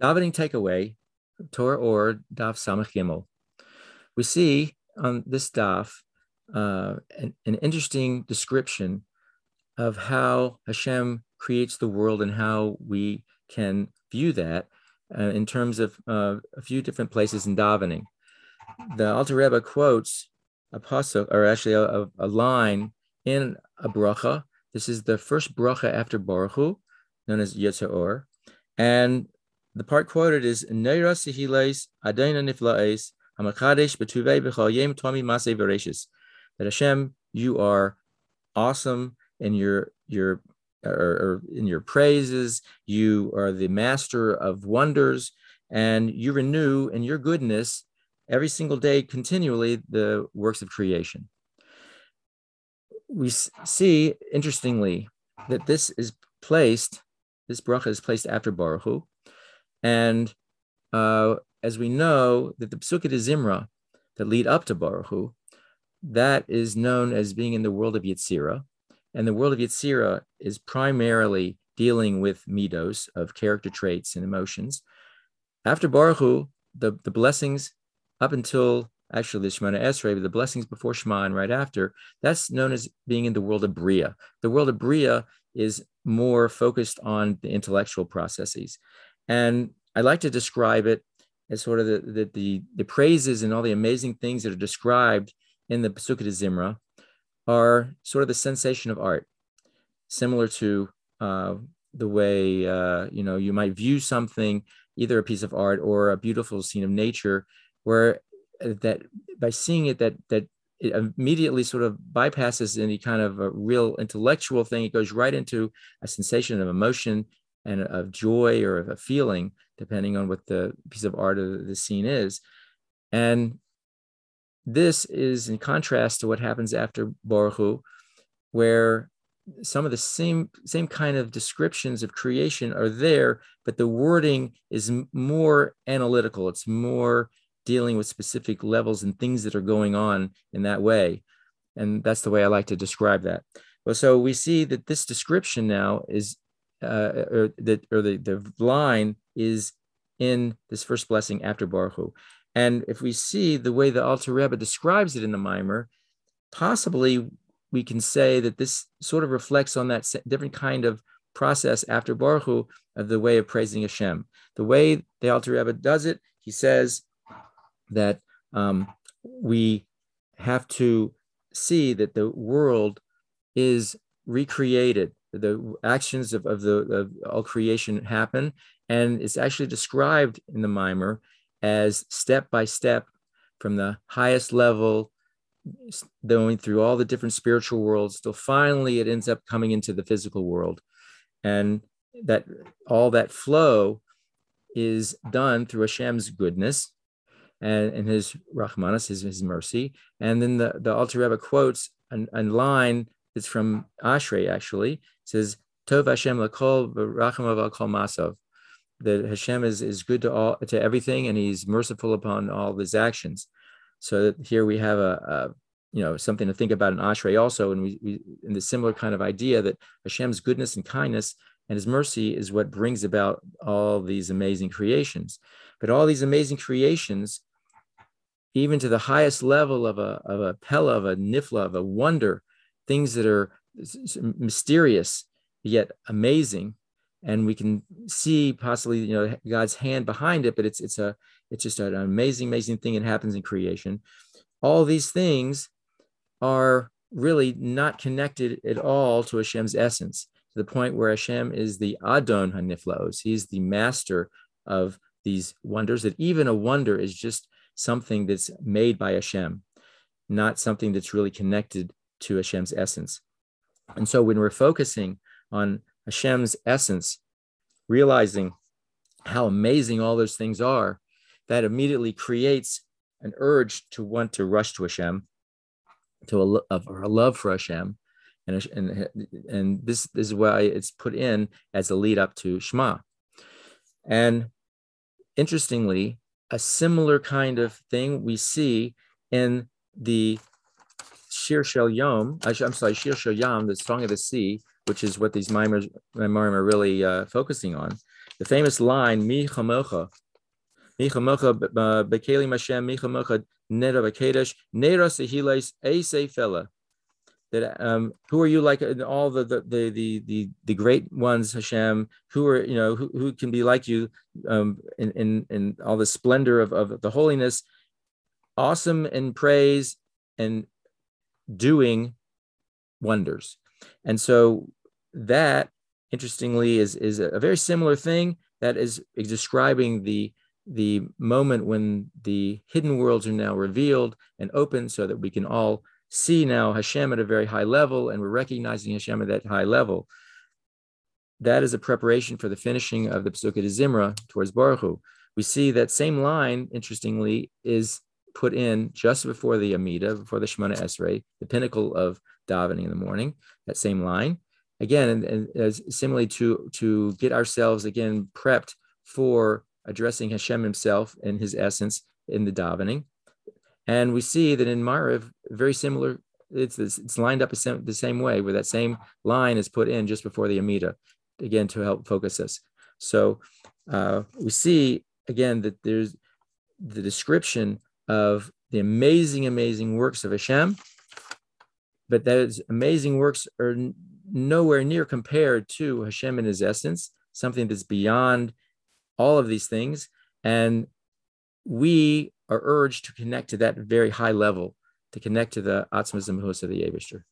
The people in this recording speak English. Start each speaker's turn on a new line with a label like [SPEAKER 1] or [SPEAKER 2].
[SPEAKER 1] Davening takeaway, Torah Ohr Daf Samach Gimel. We see on this Daf uh, an, an, interesting description of how Hashem creates the world and how we can view that uh, in terms of uh, a few different places in davening. The Alter Rebbe quotes a pasuk, or actually a, a, line in a bracha. This is the first bracha after Baruch Hu, known as Yotzer. And the part quoted is Neira Sihiles Adina Niflaes Hamakadesh Betuve Bechayim Tomi Mase Vereshis. That Hashem, you are awesome in your your or, or in your praises. You are the master of wonders, and you renew in your goodness every single day continually the works of creation. We see, interestingly, that this is placed, this bracha is placed after Baruch Hu, and uh, as we know that the de Zimra that lead up to Baruch Hu, that is known as being in the world of Yetzirah. And the world of Yetzirah is primarily dealing with midos of character traits and emotions. After Baruch Hu, the, the blessings up until actually the Shemona Esrei, but the blessings before Shema and right after, that's known as being in the world of Bria. The world of Bria is more focused on the intellectual processes. And I like to describe it as sort of the, the, the, the praises and all the amazing things that are described in the Pesukei de Zimra are sort of the sensation of art, similar to uh, the way uh, you know you might view something, either a piece of art or a beautiful scene of nature, where uh, that by seeing it that that it immediately sort of bypasses any kind of a real intellectual thing. It goes right into a sensation of emotion and of joy or of a feeling, depending on what the piece of art of the scene is. And this is in contrast to what happens after Baruch where some of the same same kind of descriptions of creation are there, but the wording is more analytical. It's more dealing with specific levels and things that are going on in that way, and that's the way I like to describe that. Well, so we see that this description now is, uh, or that or the the line is in this first blessing after Baruch Hu. And if we see the way the Alter Rebbe describes it in the Mimer, possibly we can say that this sort of reflects on that different kind of process after Baruch Hu of the way of praising Hashem. The way the Alter Rebbe does it, he says that um, we have to see that the world is recreated. The actions of, of the of all creation happen, and it's actually described in the mimer as step by step from the highest level going through all the different spiritual worlds till finally it ends up coming into the physical world and that all that flow is done through Hashem's goodness and, and his rahmanas, his, his mercy. And then the, the Alter Rebbe quotes a, a line that's from Ashrei actually, it says, Tov Hashem lakol v'rachamav kol masov that Hashem is, is good to all to everything and he's merciful upon all his actions. So here we have a, a you know something to think about in Ashrei also, and we, we in the similar kind of idea that Hashem's goodness and kindness and his mercy is what brings about all these amazing creations. But all these amazing creations, even to the highest level of a of a pella, of a nifla, of a wonder, things that are mysterious yet amazing, and we can see possibly you know god's hand behind it but it's it's a it's just an amazing amazing thing that happens in creation. All these things are really not connected at all to hashem's essence to the point where hashem is the adon haniflaos he's the master of these wonders that even a wonder is just something that's made by hashem not something that's really connected to hashem's essence and so when we're focusing on Hashem's essence, realizing how amazing all those things are, that immediately creates an urge to want to rush to Hashem, to a, a love for Hashem. And, and, and this, this is why it's put in as a lead up to Shema. And interestingly, a similar kind of thing we see in the Shir Shel Yom, I'm sorry, Shir Shel Yam, the Song of the Sea, which is what these mimers, mimarim are really uh, focusing on. The famous line, Mi chamocha, Mi chamocha bekelim Hashem, Mi chamocha nera bakedesh, nera sehiles, eise fella. That um, who are you like all the the, the the the the great ones Hashem who are you know who, who can be like you um, in, in in all the splendor of, of the holiness awesome in praise and doing wonders. And so that interestingly is, is a very similar thing that is, describing the the moment when the hidden worlds are now revealed and open so that we can all see now Hashem at a very high level and we're recognizing Hashem at that high level. That is a preparation for the finishing of the Pesukei de Zimra towards Baruch Hu. We see that same line, interestingly, is put in just before the Amida, before the Shemona Esrei, the pinnacle of davening in the morning, that same line. Again, and, and as similarly to, to get ourselves again prepped for addressing Hashem himself in his essence in the davening. And we see that in Mariv, very similar, it's, it's lined up the same way, where that same line is put in just before the Amida, again, to help focus us. So uh, we see, again, that there's the description of the amazing, amazing works of Hashem. But those amazing works are nowhere near compared to Hashem in his essence, something that's beyond all of these things. And we are urged to connect to that very high level, to connect to the Atzmas and of the Aibishter.